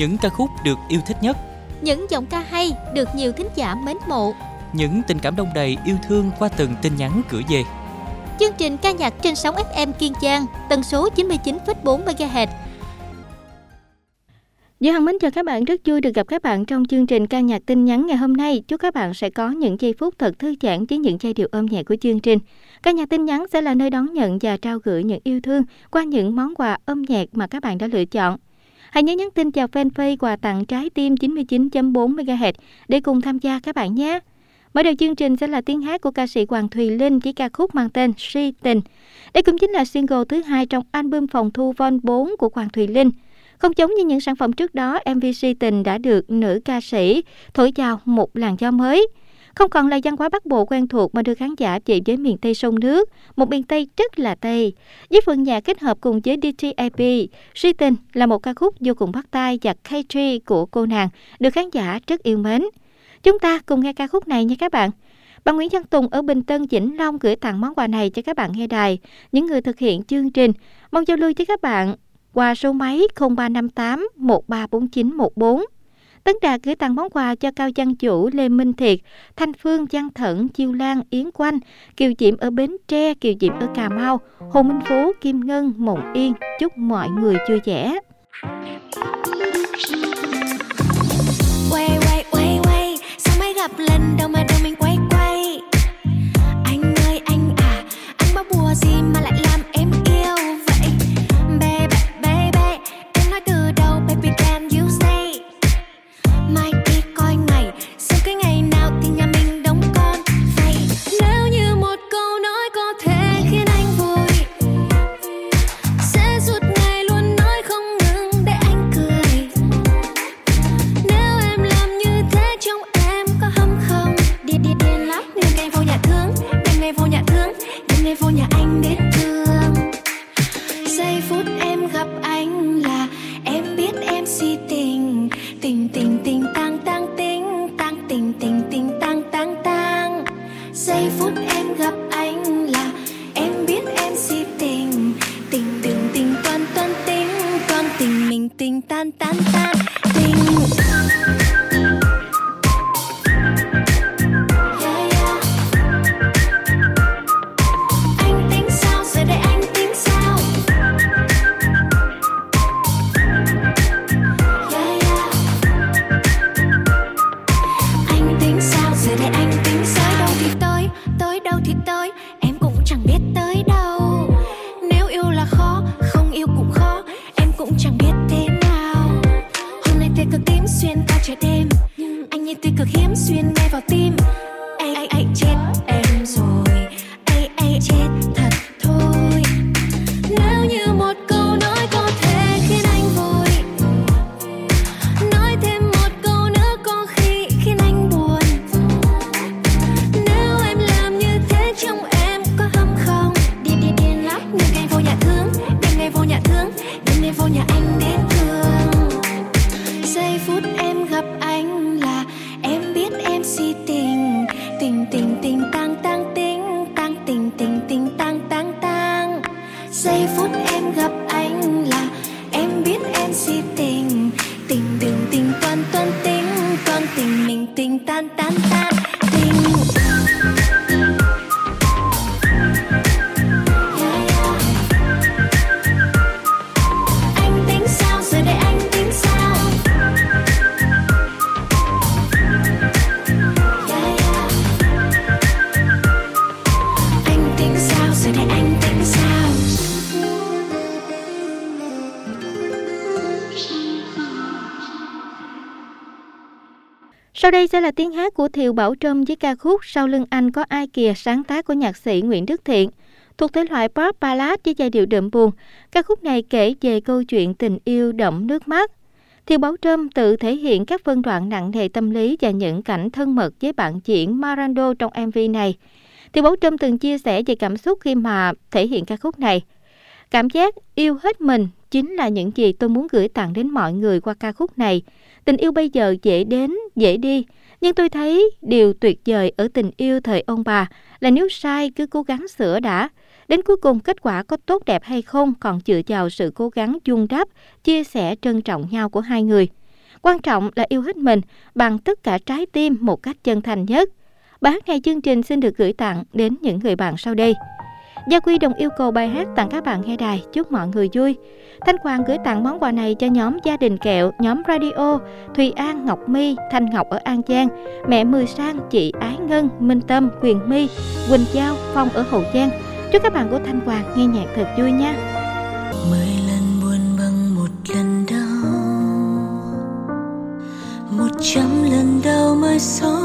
những ca khúc được yêu thích nhất, những giọng ca hay được nhiều thính giả mến mộ, những tình cảm đông đầy yêu thương qua từng tin nhắn gửi về. Chương trình ca nhạc trên sóng FM Kiên Giang, tần số 99,4 MHz. Duy Hằng mến chào các bạn, rất vui được gặp các bạn trong chương trình ca nhạc tin nhắn ngày hôm nay. Chúc các bạn sẽ có những giây phút thật thư giãn với những giai điệu ôm nhẹ của chương trình. Ca nhạc tin nhắn sẽ là nơi đón nhận và trao gửi những yêu thương qua những món quà âm nhạc mà các bạn đã lựa chọn. Hãy nhớ nhắn tin chào fanpage quà tặng trái tim 99.4 MHz để cùng tham gia các bạn nhé. Mở đầu chương trình sẽ là tiếng hát của ca sĩ Hoàng Thùy Linh với ca khúc mang tên Si Tình. Đây cũng chính là single thứ hai trong album phòng thu Von 4 của Hoàng Thùy Linh. Không giống như những sản phẩm trước đó, MV Si Tình đã được nữ ca sĩ thổi chào một làn gió mới. Không còn là văn hóa Bắc Bộ quen thuộc mà đưa khán giả về với miền Tây sông nước, một miền Tây rất là Tây. Với phần nhạc kết hợp cùng với DTAP, Si Tình là một ca khúc vô cùng bắt tai và catchy của cô nàng, được khán giả rất yêu mến. Chúng ta cùng nghe ca khúc này nha các bạn. Bà Nguyễn Văn Tùng ở Bình Tân, Vĩnh Long gửi tặng món quà này cho các bạn nghe đài, những người thực hiện chương trình. Mong giao lưu với các bạn qua số máy 0358 134914. Tấn Đạt gửi tặng món quà cho Cao Văn Chủ, Lê Minh Thiệt, Thanh Phương, Văn Thẩn, Chiêu Lan, Yến Quanh, Kiều Diệm ở Bến Tre, Kiều Diệm ở Cà Mau, Hồ Minh Phú, Kim Ngân, Mộng Yên. Chúc mọi người vui vẻ. quay quay quay quay sao mới gặp lần đầu mà đầu mình quay quay anh ơi anh à anh bao bùa gì mà lại lo em si sẽ là tiếng hát của Thiều Bảo Trâm với ca khúc Sau lưng anh có ai kìa sáng tác của nhạc sĩ Nguyễn Đức Thiện. Thuộc thể loại pop ballad với giai điệu đượm buồn, ca khúc này kể về câu chuyện tình yêu đẫm nước mắt. Thiều Bảo Trâm tự thể hiện các phân đoạn nặng nề tâm lý và những cảnh thân mật với bạn diễn Marando trong MV này. Thiều Bảo Trâm từng chia sẻ về cảm xúc khi mà thể hiện ca khúc này. Cảm giác yêu hết mình chính là những gì tôi muốn gửi tặng đến mọi người qua ca khúc này. Tình yêu bây giờ dễ đến, dễ đi. Nhưng tôi thấy điều tuyệt vời ở tình yêu thời ông bà là nếu sai cứ cố gắng sửa đã. Đến cuối cùng kết quả có tốt đẹp hay không còn dựa vào sự cố gắng dung đáp, chia sẻ trân trọng nhau của hai người. Quan trọng là yêu hết mình bằng tất cả trái tim một cách chân thành nhất. Bài hát này chương trình xin được gửi tặng đến những người bạn sau đây. Gia Quy đồng yêu cầu bài hát tặng các bạn nghe đài. Chúc mọi người vui. Thanh Quang gửi tặng món quà này cho nhóm gia đình kẹo, nhóm radio, Thùy An, Ngọc My, Thanh Ngọc ở An Giang, mẹ Mười Sang, chị Ái Ngân, Minh Tâm, Quyền My, Quỳnh Giao, Phong ở Hậu Giang. Chúc các bạn của Thanh Quang nghe nhạc thật vui nha. Mười lần buồn bằng một lần đau Một trăm lần đau mới sống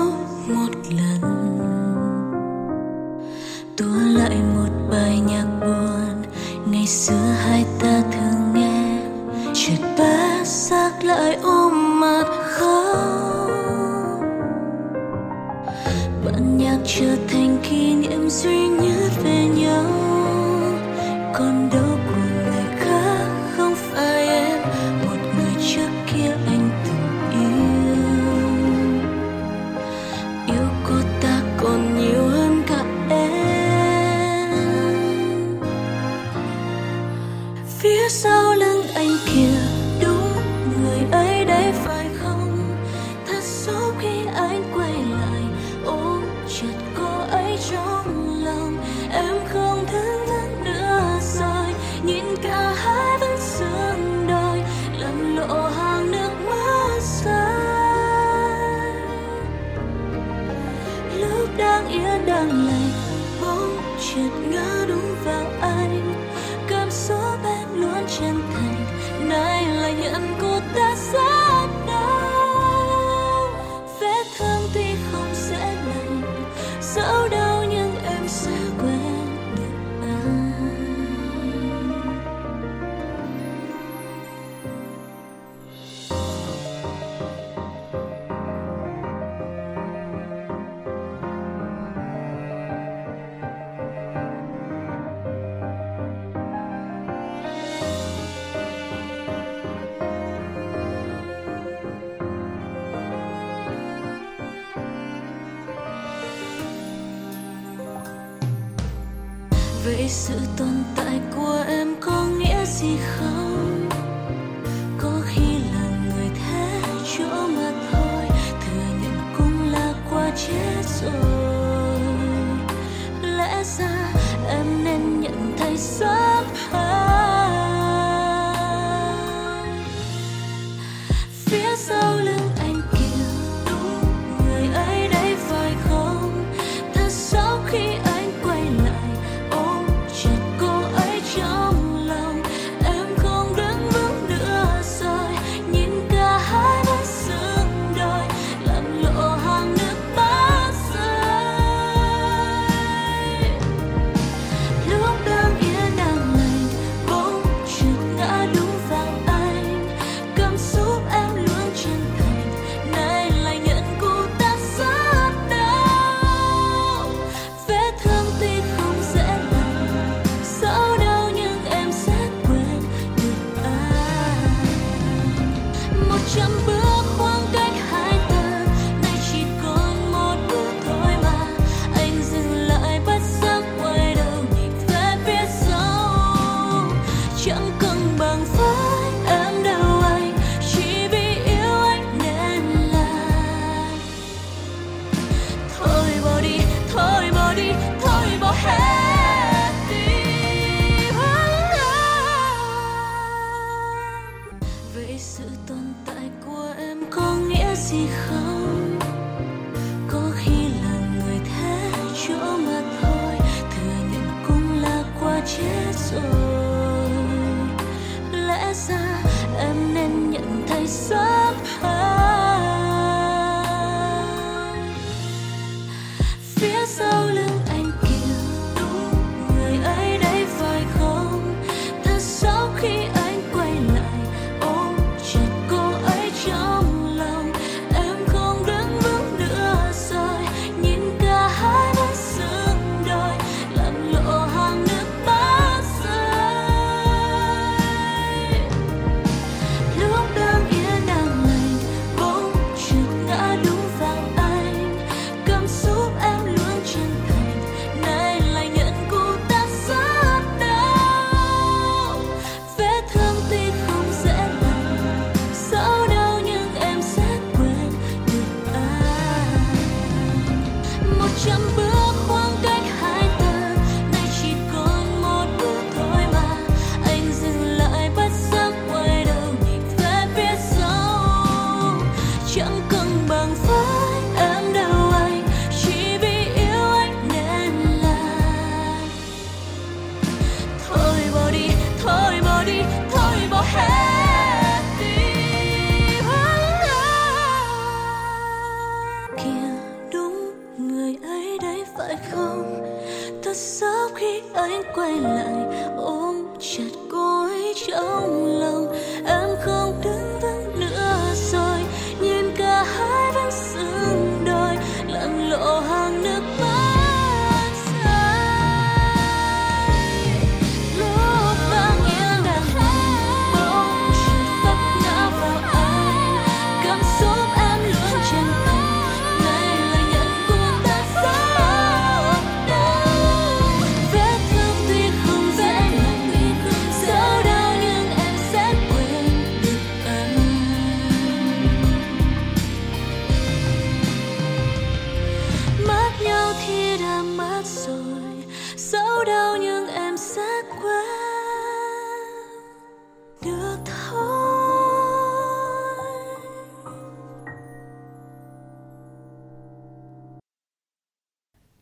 vậy sự tồn tại của em có nghĩa gì không?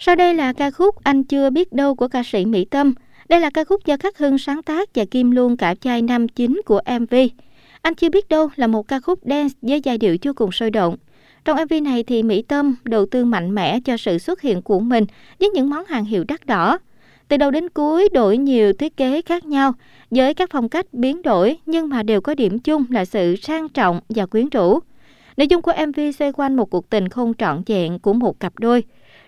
Sau đây là ca khúc Anh chưa biết đâu của ca sĩ Mỹ Tâm. Đây là ca khúc do Khắc Hưng sáng tác và Kim luôn cả trai năm chính của MV. Anh chưa biết đâu là một ca khúc dance với giai điệu vô cùng sôi động. Trong MV này thì Mỹ Tâm đầu tư mạnh mẽ cho sự xuất hiện của mình với những món hàng hiệu đắt đỏ. Từ đầu đến cuối đổi nhiều thiết kế khác nhau, với các phong cách biến đổi nhưng mà đều có điểm chung là sự sang trọng và quyến rũ. Nội dung của MV xoay quanh một cuộc tình không trọn vẹn của một cặp đôi.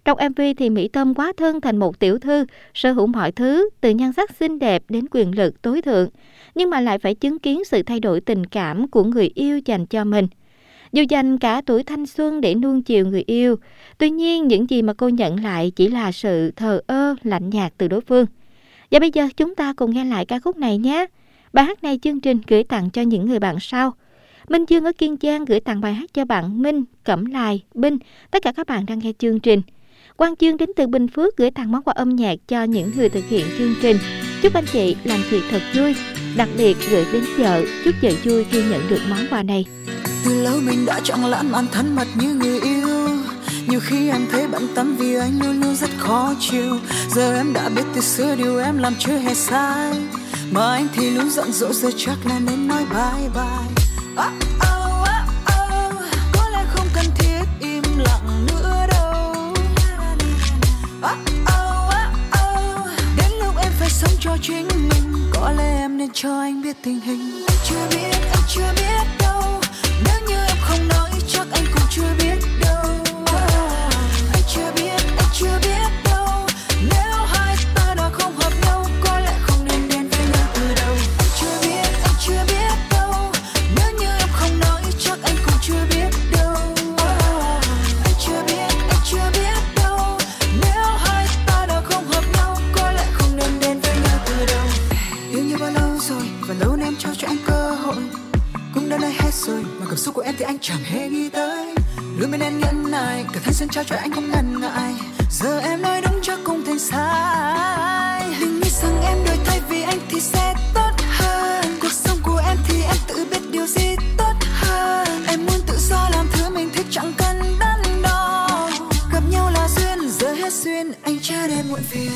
Trong MV thì Mỹ Tâm quá thân thành một tiểu thư, sở hữu mọi thứ, từ nhan sắc xinh đẹp đến quyền lực tối thượng, nhưng mà lại phải chứng kiến sự thay đổi tình cảm của người yêu dành cho mình. Dù dành cả tuổi thanh xuân để nuông chiều người yêu, tuy nhiên những gì mà cô nhận lại chỉ là sự thờ ơ, lạnh nhạt từ đối phương. Và bây giờ chúng ta cùng nghe lại ca khúc này nhé. Bài hát này chương trình gửi tặng cho những người bạn sau. Minh Dương ở Kiên Giang gửi tặng bài hát cho bạn Minh, Cẩm Lài, Binh, tất cả các bạn đang nghe chương trình. Quang Dương đến từ Bình Phước gửi tặng món quà âm nhạc cho những người thực hiện chương trình. Chúc anh chị làm việc thật vui, đặc biệt gửi đến vợ, chúc chợ vui khi nhận được món quà này. từ lâu mình đã chọn lãng mạn thân mật như người yêu. Nhiều khi em thấy bận tâm vì anh luôn luôn rất khó chịu. Giờ em đã biết từ xưa điều em làm chưa hề sai. Mà anh thì luôn giận dỗi giờ chắc là nên nói bye bye. Oh, oh, oh, oh, oh, đến lúc em phải sống cho chính mình. Có lẽ em nên cho anh biết tình hình. Anh chưa biết anh chưa biết. Thì anh chẳng hề nghĩ tới. Luôn bên em nhẫn này, cả thanh xuân trao cho anh không ngần ngại. Giờ em nói đúng chắc cũng thành sai. Đừng nghĩ rằng em đổi thay vì anh thì sẽ tốt hơn. Cuộc sống của em thì em tự biết điều gì tốt hơn. Em muốn tự do làm thứ mình thích, chẳng cần đắn đo. Gặp nhau là duyên, giờ hết duyên, anh cha đến muộn phiền.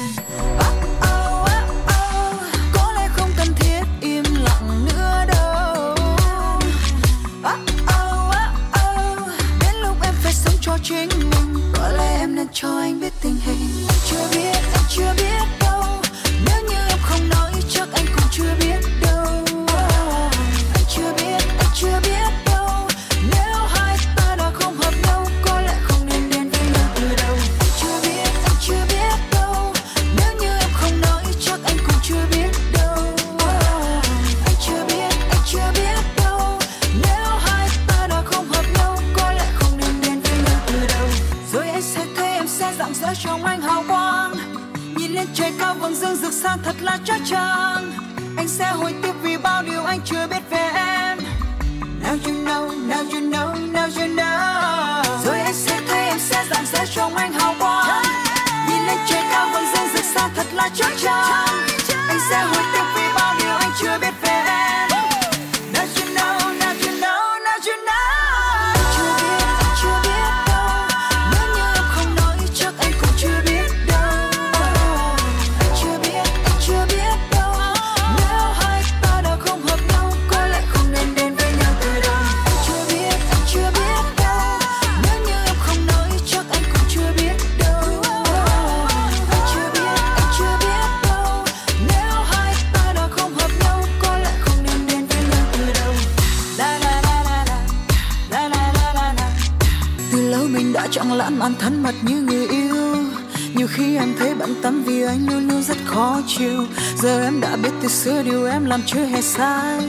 Xưa điều em làm chưa hề sai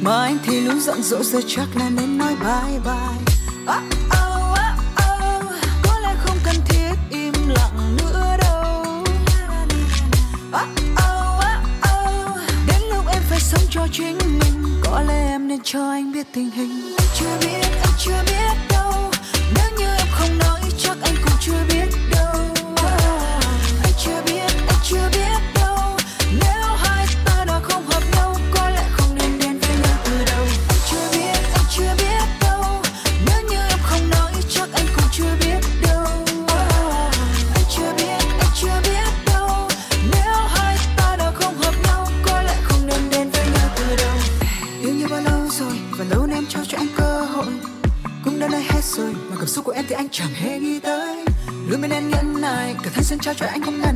mà anh thì luôn giận dỗi giờ chắc là nên nói bye bye oh, oh, oh, oh. có lẽ không cần thiết im lặng nữa đâu oh, oh, oh, oh. đến lúc em phải sống cho chính mình có lẽ em nên cho anh biết tình hình anh chưa biết anh chưa biết trao cho anh không ngần ngại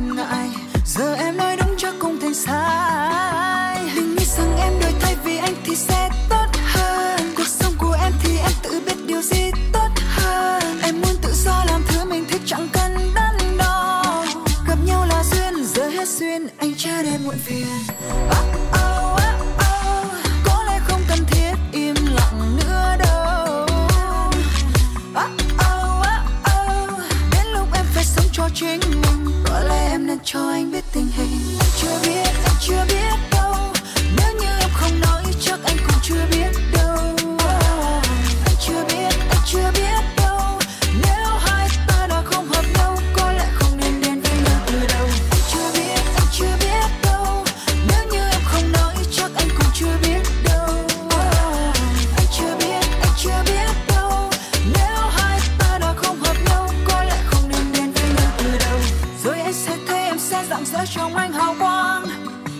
em sẽ rạng rỡ trong anh hào quang.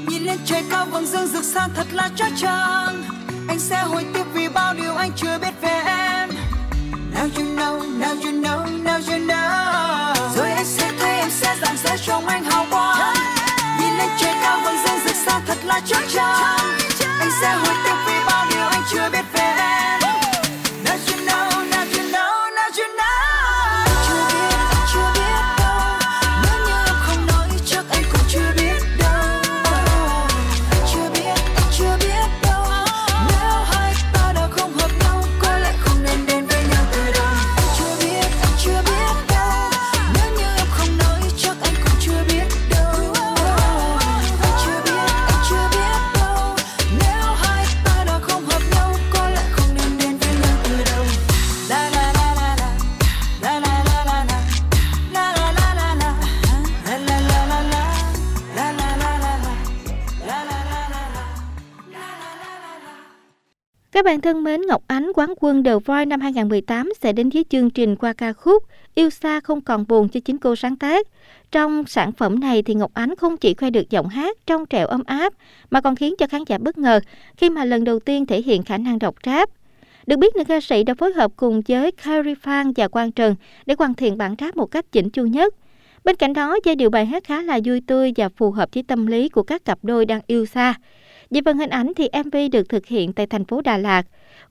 Nhìn lên trời cao vầng dương rực sáng thật là chắc chắn anh sẽ hồi tiếc vì bao điều anh chưa biết về em. Now you know, now you know, now you know. Rồi anh sẽ thấy em sẽ rạng rỡ trong anh hào quang. Nhìn lên trời cao vầng dương rực sáng thật là chắc chắn Anh sẽ hồi tiếc vì bao điều anh chưa biết Các bạn thân mến, Ngọc Ánh quán quân The Voice năm 2018 sẽ đến với chương trình qua ca khúc Yêu xa không còn buồn cho chính cô sáng tác. Trong sản phẩm này thì Ngọc Ánh không chỉ khoe được giọng hát trong trẻo ấm áp mà còn khiến cho khán giả bất ngờ khi mà lần đầu tiên thể hiện khả năng đọc rap. Được biết nữ ca sĩ đã phối hợp cùng với Carrie Phan và Quang Trần để hoàn thiện bản rap một cách chỉnh chu nhất. Bên cạnh đó, giai điệu bài hát khá là vui tươi và phù hợp với tâm lý của các cặp đôi đang yêu xa. Về phần hình ảnh thì MV được thực hiện tại thành phố Đà Lạt.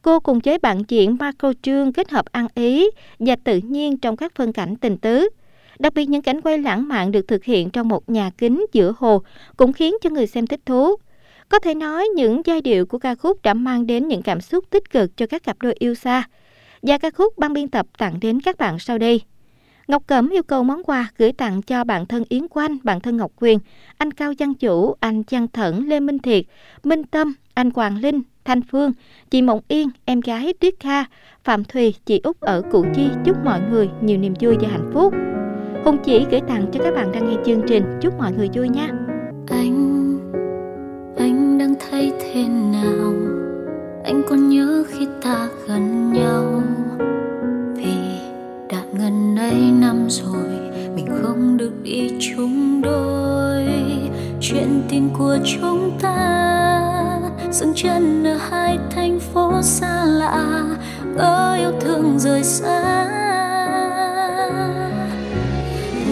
Cô cùng với bạn diễn Marco Trương kết hợp ăn ý và tự nhiên trong các phân cảnh tình tứ. Đặc biệt những cảnh quay lãng mạn được thực hiện trong một nhà kính giữa hồ cũng khiến cho người xem thích thú. Có thể nói những giai điệu của ca khúc đã mang đến những cảm xúc tích cực cho các cặp đôi yêu xa. Và ca khúc ban biên tập tặng đến các bạn sau đây. Ngọc Cẩm yêu cầu món quà gửi tặng cho bạn thân Yến Quanh, bạn thân Ngọc Quyền, anh Cao Văn Chủ, anh Văn Thẩn, Lê Minh Thiệt, Minh Tâm, anh Hoàng Linh, Thanh Phương, chị Mộng Yên, em gái Tuyết Kha, Phạm Thùy, chị Út ở Củ Chi chúc mọi người nhiều niềm vui và hạnh phúc. Hùng chỉ gửi tặng cho các bạn đang nghe chương trình. Chúc mọi người vui nha. anh anh đang thấy thế nào anh còn nhớ khi ta gần nhau ngần ấy năm rồi, mình không được đi chung đôi. Chuyện tình của chúng ta dừng chân ở hai thành phố xa lạ Ngỡ yêu thương rời xa.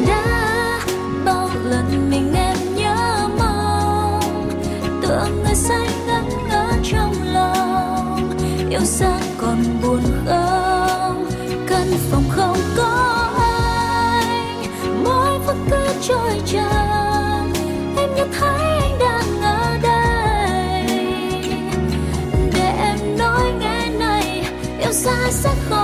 Đã bao lần mình em nhớ mong, tưởng người say ngẩn ngỡ trong lòng, yêu xa còn buồn không trôi tràn em nhận thấy anh đang ở đây. Để em nói nghe này, yêu xa sẽ khó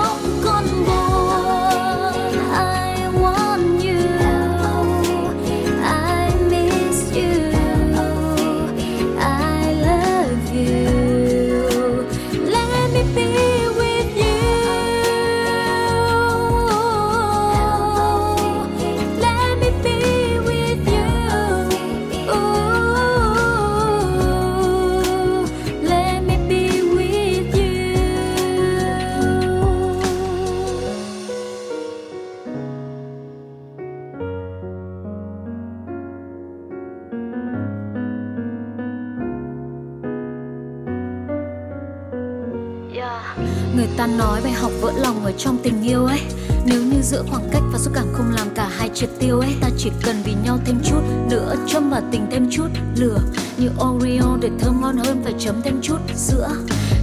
Người ta nói bài học vỡ lòng ở trong tình yêu ấy. Nếu như giữa khoảng cách và xúc cảm không làm cả hai triệt tiêu ấy, Ta chỉ cần vì nhau thêm chút nữa Châm và tình thêm chút lửa. Như Oreo để thơm ngon hơn, phải chấm thêm chút sữa.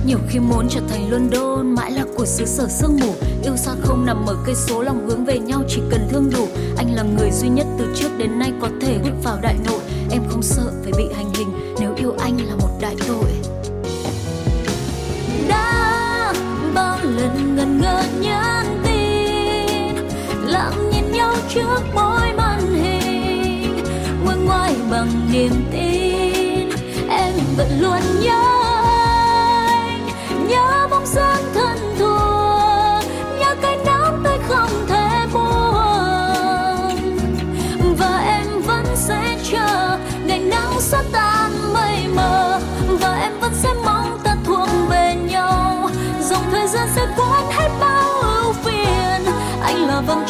Nhiều khi muốn trở thành London Mãi là của xứ sở sương mù. Yêu xa không nằm ở cây số, lòng hướng về nhau Chỉ cần thương đủ. Anh là người duy nhất từ trước đến nay có thể bước vào đại nội. Em không sợ phải bị hành hình, Nếu yêu anh là một đại tội. Lần ngần ngơ nhắn tin, lặng nhìn nhau trước mỗi màn hình nguôi ngoai bằng niềm tin. Em vẫn luôn nhớ anh, nhớ bóng dáng thân thuộc, nhớ cái nắm tay không thể buông. Và em vẫn sẽ chờ ngày nắng xóa tan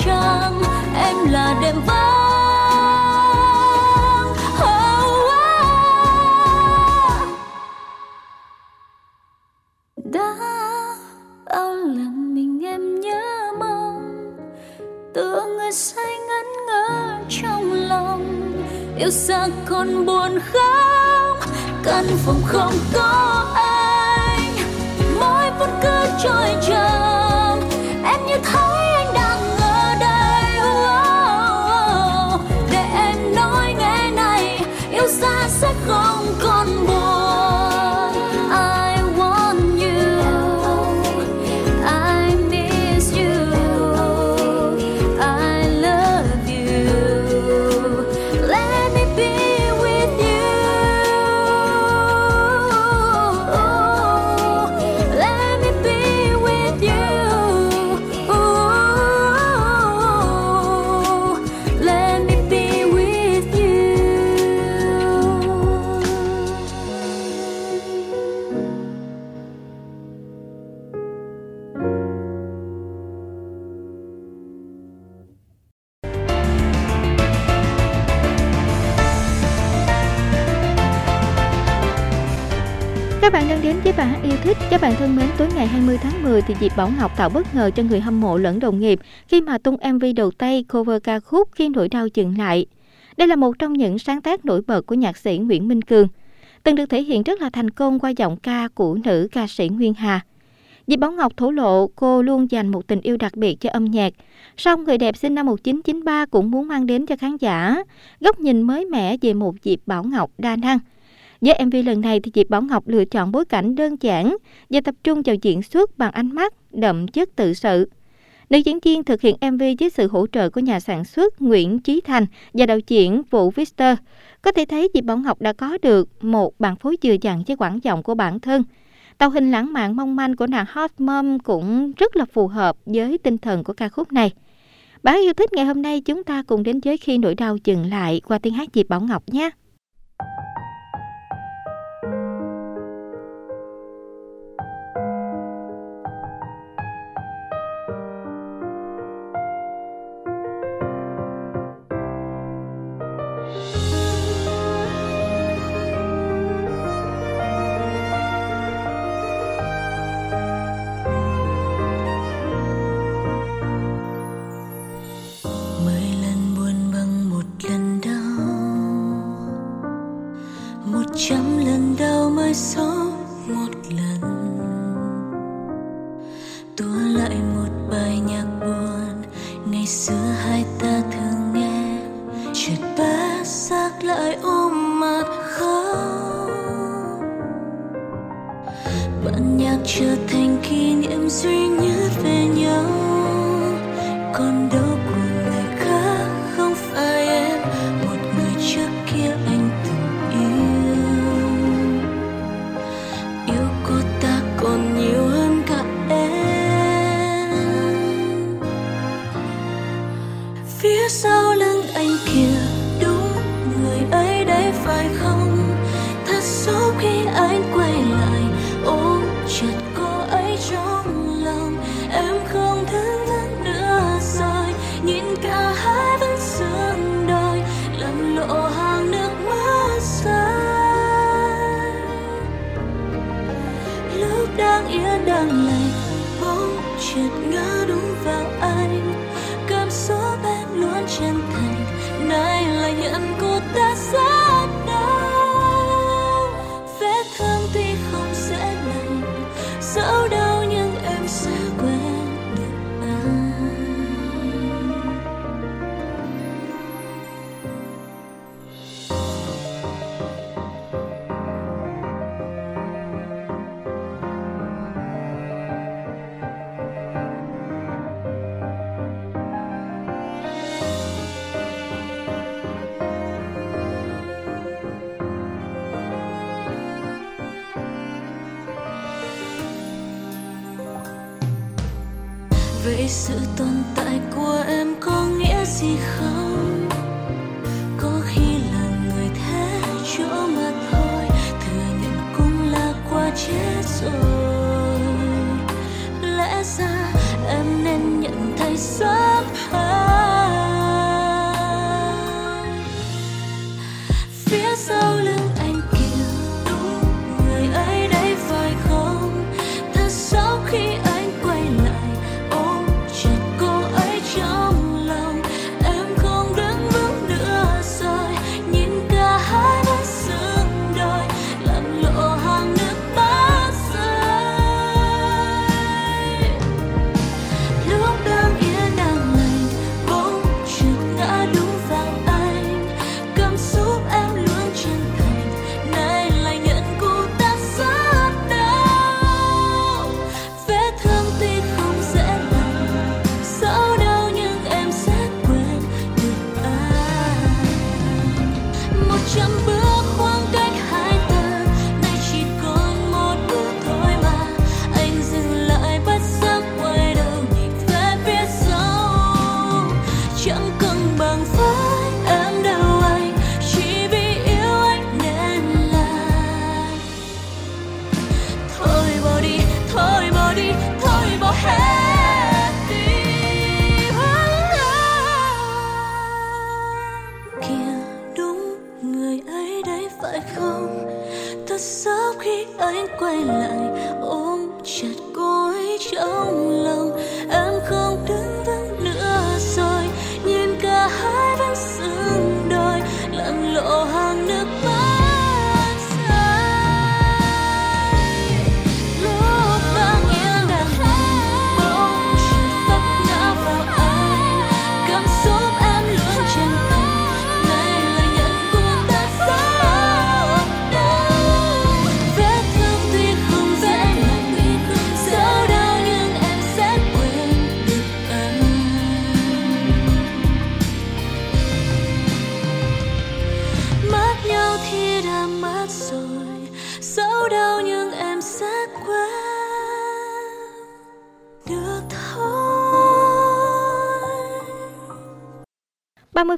trăng em là đêm vắng oh, oh. đã bao lần mình em nhớ mong tưởng người say ngẩn ngơ trong lòng yêu xa còn buồn không căn phòng không có anh mỗi phút cứ trôi chờ. Thì Diệp Bảo Ngọc tạo bất ngờ cho người hâm mộ lẫn đồng nghiệp khi mà tung MV đầu tay cover ca khúc Khi nỗi đau dừng lại. Đây là một trong những sáng tác nổi bật của nhạc sĩ Nguyễn Minh Cường, từng được thể hiện rất là thành công qua giọng ca của nữ ca sĩ Nguyên Hà. Diệp Bảo Ngọc thổ lộ cô luôn dành một tình yêu đặc biệt cho âm nhạc. Song người đẹp sinh năm 1993 cũng muốn mang đến cho khán giả góc nhìn mới mẻ về một Diệp Bảo Ngọc đa năng. Với MV lần này thì Diệp Bảo Ngọc lựa chọn bối cảnh đơn giản và tập trung vào diễn xuất bằng ánh mắt đậm chất tự sự. Nữ diễn viên thực hiện MV với sự hỗ trợ của nhà sản xuất Nguyễn Trí Thành và đạo diễn Vũ Vister. Có thể thấy Diệp Bảo Ngọc đã có được một bản phối dừa dặn với quãng giọng của bản thân. Tạo hình lãng mạn mong manh của nàng hot mom cũng rất là phù hợp với tinh thần của ca khúc này. báo yêu thích ngày hôm nay, chúng ta cùng đến với khi nỗi đau dừng lại qua tiếng hát Diệp Bảo Ngọc nhé. vậy sự tồn tại của em có nghĩa gì không? Có khi là người thế chỗ mà thôi, thừa nhận cũng là quá chết rồi.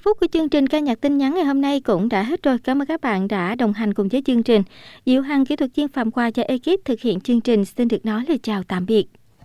phút của chương trình ca nhạc tin nhắn ngày hôm nay cũng đã hết rồi. Cảm ơn các bạn đã đồng hành cùng với chương trình. Diệu Hằng, kỹ thuật viên Phạm Khoa cho ekip thực hiện chương trình xin được nói lời chào tạm biệt.